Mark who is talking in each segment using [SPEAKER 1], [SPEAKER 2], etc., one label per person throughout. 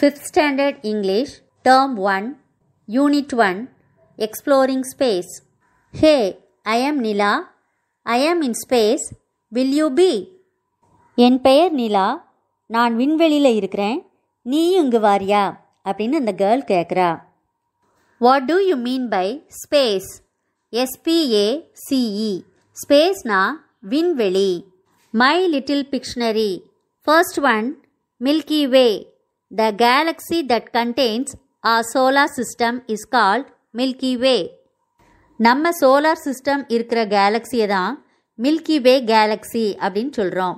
[SPEAKER 1] Fifth standard English term one unit one exploring space hey I am Nila I am in space will you be என் பெயர் நிலா. நான் விண்வெளியில் இருக்கிறேன். நீயும் இங்கு வாரியா? அப்படின்னு அந்த கேர்ள் கேட்குறா what do you mean by space S P A C E ஸ்பேஸ்னா விண்வெளி. My little dictionary first one milky way the galaxy that contains a solar system is called milky way நம்ம சோலார் சிஸ்டம் இருக்கிற கேலக்ஸியை தான் milky வே galaxy அப்படின்னு சொல்கிறோம்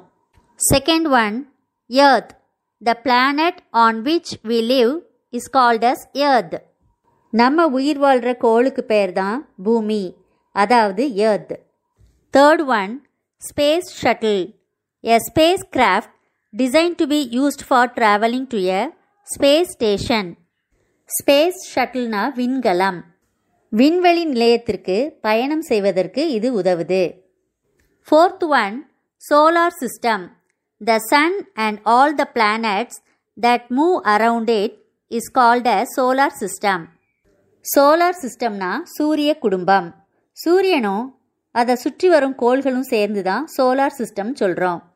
[SPEAKER 1] second one earth the planet on which we live is called as earth நம்ம உயிர் வாழ்கிற கோளுக்கு பேர் தான் பூமி அதாவது earth third one space shuttle a spacecraft design to be used for travelling to a space station space ஷட்டில்னா விண்கலம் விண்வெளி நிலையத்திற்கு பயணம் செய்வதற்கு இது உதவுது. Fourth one solar system the sun and all the planets that move around it is called a solar system solar சிஸ்டம்னா சூரிய குடும்பம் சூரியனும் அதை சுற்றி வரும் கோள்களும் சேர்ந்து தான் சோலார் சிஸ்டம் சொல்கிறோம்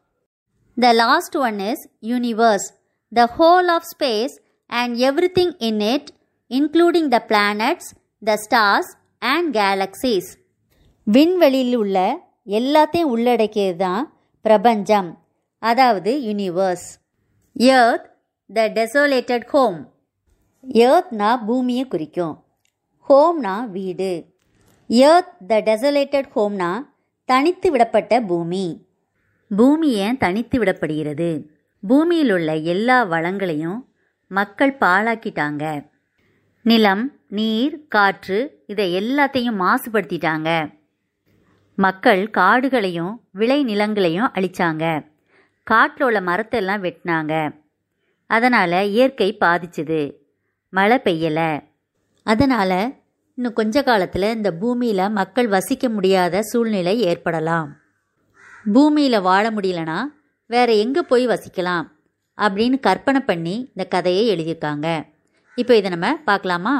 [SPEAKER 1] the last one is universe the whole of space and everything in it including the planets the stars and galaxies விண்வெளியில் உள்ள எல்லாத்தையும் உள்ளடக்கியது தான் பிரபஞ்சம் அதாவது universe earth the desolated home ஏர்த்னா பூமியை குறிக்கும். ஹோம்னா வீடு. எர்த் த டெசோலேட்டட் ஹோம்னா தனித்து விடப்பட்ட பூமி. பூமி ஏன் தனித்து விடப்படுகிறது? பூமியில் உள்ள எல்லா வளங்களையும் மக்கள் பாழாக்கிட்டாங்க. நிலம் நீர் காற்று இதை எல்லாத்தையும் மாசுபடுத்திட்டாங்க. மக்கள் காடுகளையும் விளை நிலங்களையும் அழிச்சாங்க. காட்டில் உள்ள மரத்தெல்லாம் வெட்டினாங்க. அதனால் இயற்கை பாதிச்சுது. மழை பெய்யலை. அதனால் இன்னும் கொஞ்ச காலத்தில் இந்த பூமியில் மக்கள் வசிக்க முடியாத சூழ்நிலை ஏற்படலாம். பூமியில் வாழ முடியலனா வேற எங்கே போய் வசிக்கலாம்? அப்படின்னு கற்பனை பண்ணி இந்த கதையை எழுதியிருக்காங்க. இப்போ இதை நம்ம பார்க்கலாமா?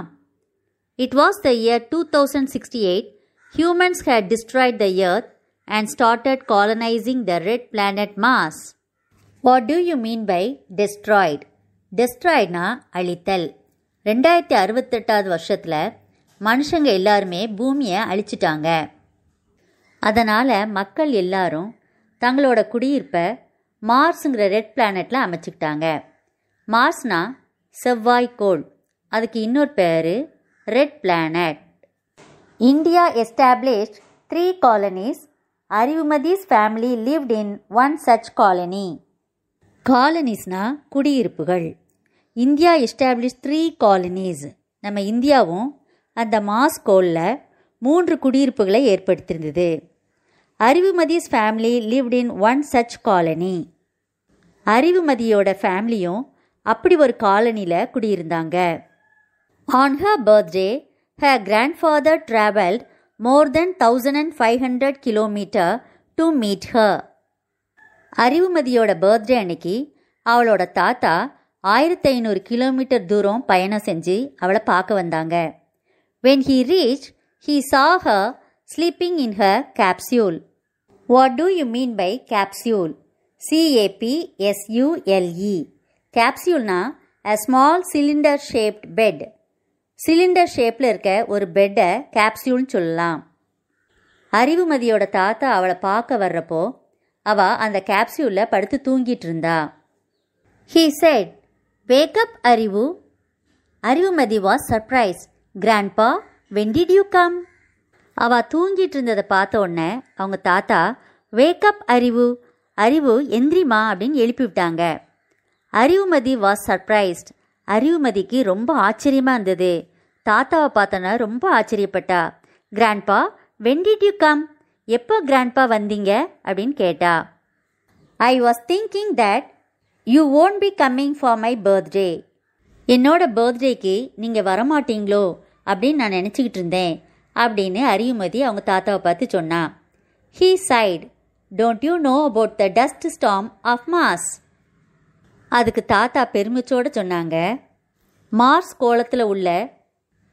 [SPEAKER 1] It was the year two thousand sixty eight humans had destroyed the earth and started colonising the red planet Mars what do you mean by destroyed டெஸ்ட்ராய்ட்னா அழித்தல். ரெண்டாயிரத்தி அறுபத்தெட்டாவது வருஷத்தில் மனுஷங்க எல்லாருமே பூமியை அழிச்சிட்டாங்க. அதனால் மக்கள் எல்லாரும் தங்களோட குடியிருப்பை மார்ஸுங்கிற ரெட் பிளானட்டில் அமைச்சுக்கிட்டாங்க. மார்ஸ்னா செவ்வாய்க்கோள் அதுக்கு இன்னொரு பேர் red planet. India established three colonies. Arivumathi's family lived in one such colony. காலனிஸ்னா குடியிருப்புகள். India establish three colonies. நம்ம இந்தியாவும் அந்த மாஸ்கோலில் மூன்று குடியிருப்புகளை ஏற்படுத்தியிருந்தது. Arivumathi's family lived in one such colony அறிவுமதியோட ஃபேமிலியும் அப்படி ஒரு காலனியில் குடியிருந்தாங்க. On her birthday her grandfather travelled more than thousand and five hundred kilometre to meet her அறிவுமதியோட birthday அன்னைக்கு அவளோட தாத்தா ஆயிரத்தி ஐநூறு கிலோமீட்டர் தூரம் பயணம் செஞ்சு அவளை பார்க்க வந்தாங்க. வென் ஹீ ரீச் ஹீ சா ஹ ஸ்லீப்பிங் இன் ஹ capsule what do you mean by capsule சிஏபிஎஸ்யூஎல்இ கேப்சியூல்னா a small cylinder shaped bed cylinder ஷேப்பில் இருக்க ஒரு பெட்டை கேப்சியூல்னு சொல்லலாம். அறிவுமதியோட தாத்தா அவளை பார்க்க வர்றப்போ அவ அந்த கேப்சியூலில் படுத்து தூங்கிட்டு இருந்தா. He said wake up Arivu Arivumathi was surprised grandpa when did you come அவள் தூங்கிட்டு இருந்ததை பார்த்த உடனே அவங்க தாத்தா வேக்கப் அறிவு அறிவு எந்திரிமா அப்படின்னு எழுப்பி விட்டாங்க அறிவுமதி வாஸ் சர்ப்ரைஸ்ட் அறிவுமதிக்கு ரொம்ப ஆச்சரியமாக இருந்தது. தாத்தாவை பார்த்தோன்னா ரொம்ப ஆச்சரியப்பட்டா. Grandpa when did you come எப்போ கிராண்ட்பா வந்தீங்க? அப்படின்னு கேட்டா. I was thinking that you won't be coming for my birthday என்னோட பர்த்டேக்கு நீங்கள் வரமாட்டீங்களோ? அப்படின்னு நான் நினச்சிக்கிட்டு இருந்தேன் அப்படின்னு அரியுமதி அவங்க தாத்தாவை பார்த்து சொன்னான் he said don't you know about the dust storm of Mars அதுக்கு தாத்தா பெருமிச்சோட சொன்னாங்க மார்ஸ் கோலத்தில் உள்ள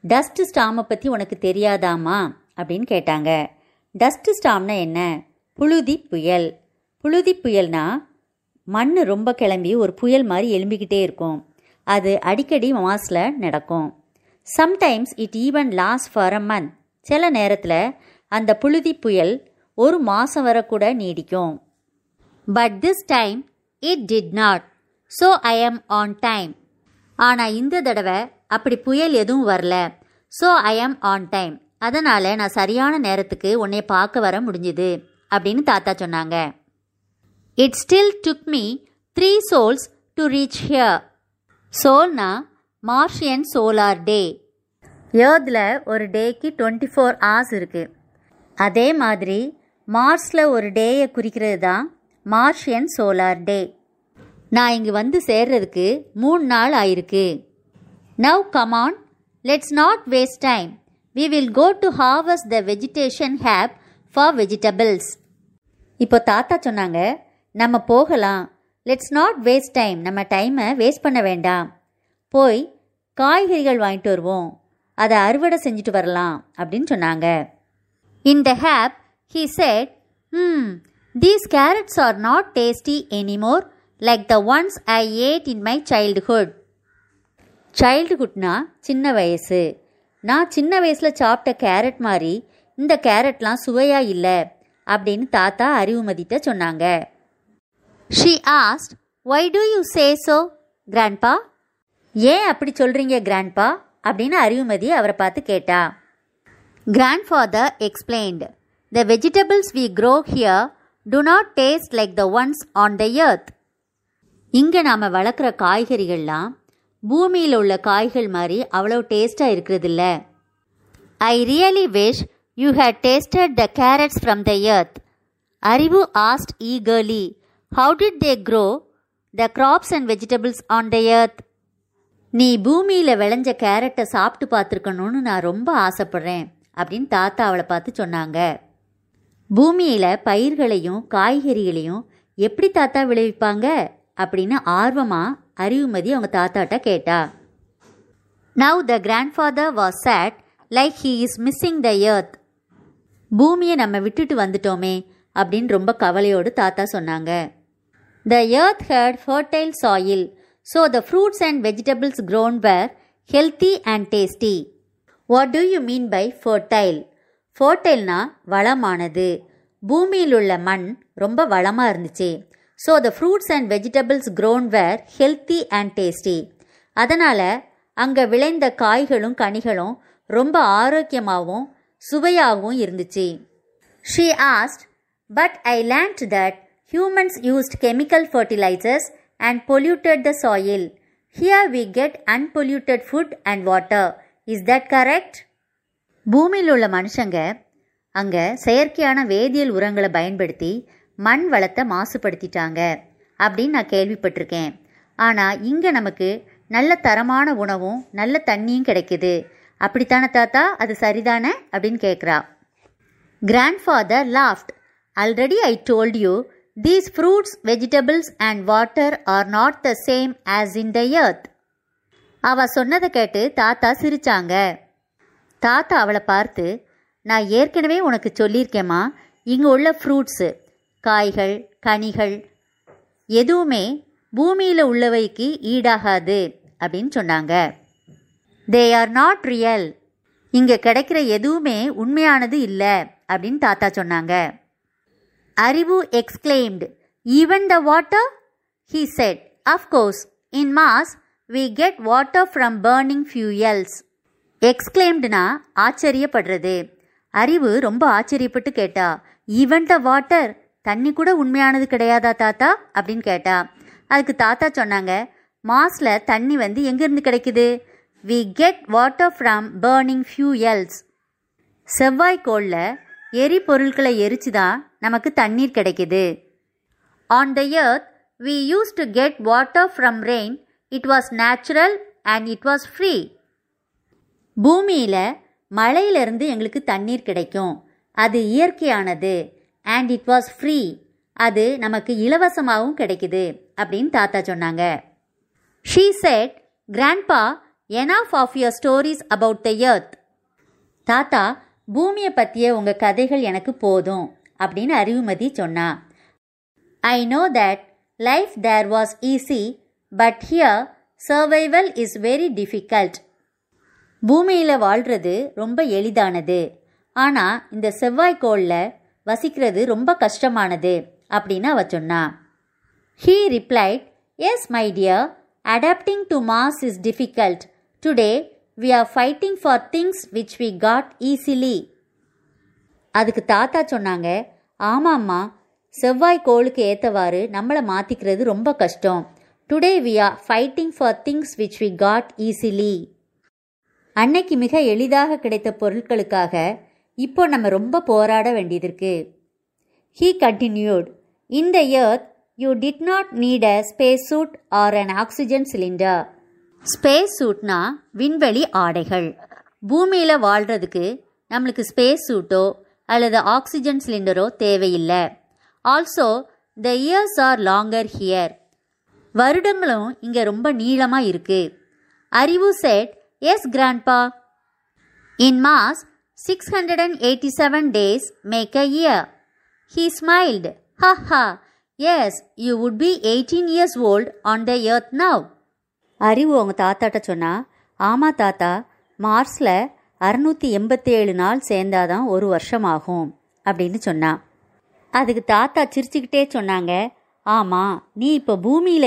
[SPEAKER 1] டஸ்ட் ஸ்டாமை பற்றி உனக்கு தெரியாதாமா? அப்படின்னு கேட்டாங்க. டஸ்ட் ஸ்டாம்னா என்ன? புழுதி புயல். புழுதி புயல்னா மண் ரொம்ப கிளம்பி ஒரு புயல் மாதிரி எழும்பிக்கிட்டே இருக்கும். அது அடிக்கடி மாஸில் நடக்கும். Sometimes it even lasts for a month சில நேரத்தில் அந்த புழுதி புயல் ஒரு மாதம் வரை கூட நீடிக்கும். But this time it did not so I am on time ஆனால் இந்த தடவை அப்படி புயல் எதுவும் வரல. So I am on time அதனால் நான் சரியான நேரத்துக்கு உன்னை பார்க்க வர முடிஞ்சுது அப்படின்னு தாத்தா சொன்னாங்க. It still took me three sols to reach here சோல்னா Martian solar day ஏர்த்தில் ஒரு டேக்கு டுவெண்ட்டி ஃபோர் ஹவர்ஸ் இருக்குது அதே மாதிரி மார்ஸில் ஒரு டேயை குறிக்கிறது தான் மார்ஷியன் சோலார் டே நான் இங்கே வந்து சேர்றதுக்கு மூணு நாள் ஆயிருக்கு. Now come on let's not waste time we will go to harvest the vegetation heap for vegetables இப்போ தாத்தா சொன்னாங்க நம்ம போகலாம். லெட்ஸ் நாட் வேஸ்ட் டைம் நம்ம டைமை வேஸ்ட் பண்ண வேண்டாம். போய் காய்கறிகள் வாங்கிட்டு வருவோம். அதை அறுவடை செஞ்சுட்டு வரலாம் அப்படின்னு சொன்னாங்க. In the hab he said hmm these carrots are not tasty anymore like the ones I ate in my childhood சைல்டுஹுட்னா சின்ன வயசு. நான் சின்ன வயசில் சாப்பிட்ட கேரட் மாதிரி இந்த கேரட்லாம் சுவையாக இல்லை அப்படின்னு தாத்தா அறிவுமதிட்ட சொன்னாங்க. She asked why do you say so grandpa ஏன் அப்படி சொல்கிறீங்க கிராண்ட்பா அப்படின்னு அறிவுமதி அவரை பார்த்து கேட்டா. Grandfather explained the vegetables we grow here do not taste like the ones on the earth இங்கே நாம் வளர்க்குற காய்கறிகள்லாம் பூமியில் உள்ள காய்கள் மாதிரி அவ்வளோ டேஸ்ட்டாக இருக்கிறதில்ல. I really wish you had tasted the carrots from the earth Arivu asked eagerly how did they grow the crops and vegetables on the earth நீ பூமியில் விளைஞ்ச கேரட்டை சாப்பிட்டு பார்த்துருக்கணும்னு நான் ரொம்ப ஆசைப்படுறேன் அப்படின்னு தாத்தா அவளை பார்த்து சொன்னாங்க. பூமியில் பயிர்களையும் காய்கறிகளையும் எப்படி தாத்தா விளைவிப்பாங்க? அப்படின்னு ஆர்வமாக அறிவுமதி அவங்க தாத்தாட்ட கேட்டா. Now the grandfather was sad like he is missing the earth பூமியை நம்ம விட்டுட்டு வந்துட்டோமே அப்படின்னு ரொம்ப கவலையோடு தாத்தா சொன்னாங்க. The earth had fertile soil so the fruits and vegetables grown were healthy and tasty what do you mean by fertile ஃபர்டைல்னா வளமானது பூமியில் உள்ள மண் ரொம்ப வளமாக இருந்துச்சு so the fruits and vegetables grown were healthy and tasty அதனால் அங்கே விளைந்த காய்களும் கனிகளும் ரொம்ப ஆரோக்கியமாகவும் சுவையாகவும் இருந்துச்சு she asked but I learnt that humans used chemical fertilisers and polluted the soil here we get unpolluted food and water is that correct பூமியில் உள்ள மனுஷங்க அங்கே செயற்கையான வேதியியல் உரங்களை பயன்படுத்தி மண் வளத்தை மாசுபடுத்திட்டாங்க அப்படின்னு நான் கேள்விப்பட்டிருக்கேன். ஆனால் இங்கே நமக்கு நல்ல தரமான உணவும் நல்ல தண்ணியும் கிடைக்குது. அப்படித்தானே தாத்தா? அது சரிதானே? அப்படின்னு கேட்குறா grandfather laughed already I told you these fruits vegetables and water are not the same as in the earth அவ சொன்னதை கேட்டு தாத்தா சிரிச்சாங்க. தாத்தா அவளை பார்த்து நான் ஏற்கனவே உனக்கு சொல்லியிருக்கேம்மா. இங்கே உள்ள ஃப்ரூட்ஸு காய்கள் கனிகள் எதுவுமே பூமியில் உள்ளவைக்கு ஈடாகாது அப்படின்னு சொன்னாங்க. தே ஆர் நாட் ரியல் இங்கே கிடைக்கிற எதுவுமே உண்மையானது இல்லை அப்படின்னு தாத்தா சொன்னாங்க. Arivu exclaimed even the water he said of course in Mars we get water from burning fuels எக்ஸ்கிளைம்டுனா ஆச்சரியப்படுறது. அறிவு ரொம்ப ஆச்சரியப்பட்டு கேட்டா ஈவன் த வாட்டர் தண்ணி கூட உண்மையானது கிடையாதா தாத்தா? அப்படின்னு கேட்டா அதுக்கு தாத்தா சொன்னாங்க மாஸில் தண்ணி வந்து எங்கேருந்து கிடைக்குது? We get water from burning fuels செவ்வாய்க்கோளில் எரிபொருட்களை எரிச்சு தான் நமக்கு தண்ணீர் கிடைக்குது. On the earth we used to get water from rain it was natural and it was free பூமியில் மழையிலிருந்து எங்களுக்கு தண்ணீர் கிடைக்கும். அது இயற்கையானது அண்ட் இட் வாஸ் ஃப்ரீ அது நமக்கு இலவசமாகவும் கிடைக்குது அப்படின்னு தாத்தா சொன்னாங்க. She said grandpa enough of your stories about the earth தாத்தா பூமியை பற்றிய உங்கள் கதைகள் எனக்கு போதும். அப்படின்னு அறிவுமதி சொன்னா. I know that life there was easy but here survival is very difficult பூமியில் வாழ்கிறது ரொம்ப எளிதானது. ஆனால் இந்த செவ்வாய்க்கோளில் வசிக்கிறது ரொம்ப கஷ்டமானது அப்படின்னு அவ சொன்னா. He replied yes my dear adapting to Mars is difficult today we are fighting for things which we got easily அதுக்கு தாத்தா சொன்னாங்க ஆமாம்மா. செவ்வாய் கோளுக்கு ஏற்றவாறு நம்மளை மாற்றிக்கிறது ரொம்ப கஷ்டம். Today we are fighting for things which we got easily அன்னைக்கு மிக எளிதாக கிடைத்த பொருட்களுக்காக இப்போ நம்ம ரொம்ப போராட வேண்டியதிருக்கு. He continued in the earth you did not need a space suit or an oxygen cylinder space சூட்னா விண்வெளி ஆடைகள். பூமியில் வாழ்கிறதுக்கு நம்மளுக்கு ஸ்பேஸ் சூட்டோ அல்லது ஆக்சிஜன் சிலிண்டரோ தேவையில்லை. Also the years are longer here வருடங்களும் இங்கே ரொம்ப நீளமாக இருக்கு. Arivu said yes grandpa in Mars six hundred and eighty seven days make a year he smiled ha ha yes you would be eighteen years old on the earth now Arivu உங்கள் தாத்தாட்ட சொன்னா ஆமாம் தாத்தா. மார்ஸில் அறுநூற்றி எண்பத்தேழு நாள் சேர்ந்தாதான் ஒரு வருஷம் ஆகும் அப்படின்னு சொன்னான். அதுக்கு தாத்தா சிரிச்சுக்கிட்டே சொன்னாங்க ஆமாம் நீ இப்போ பூமியில்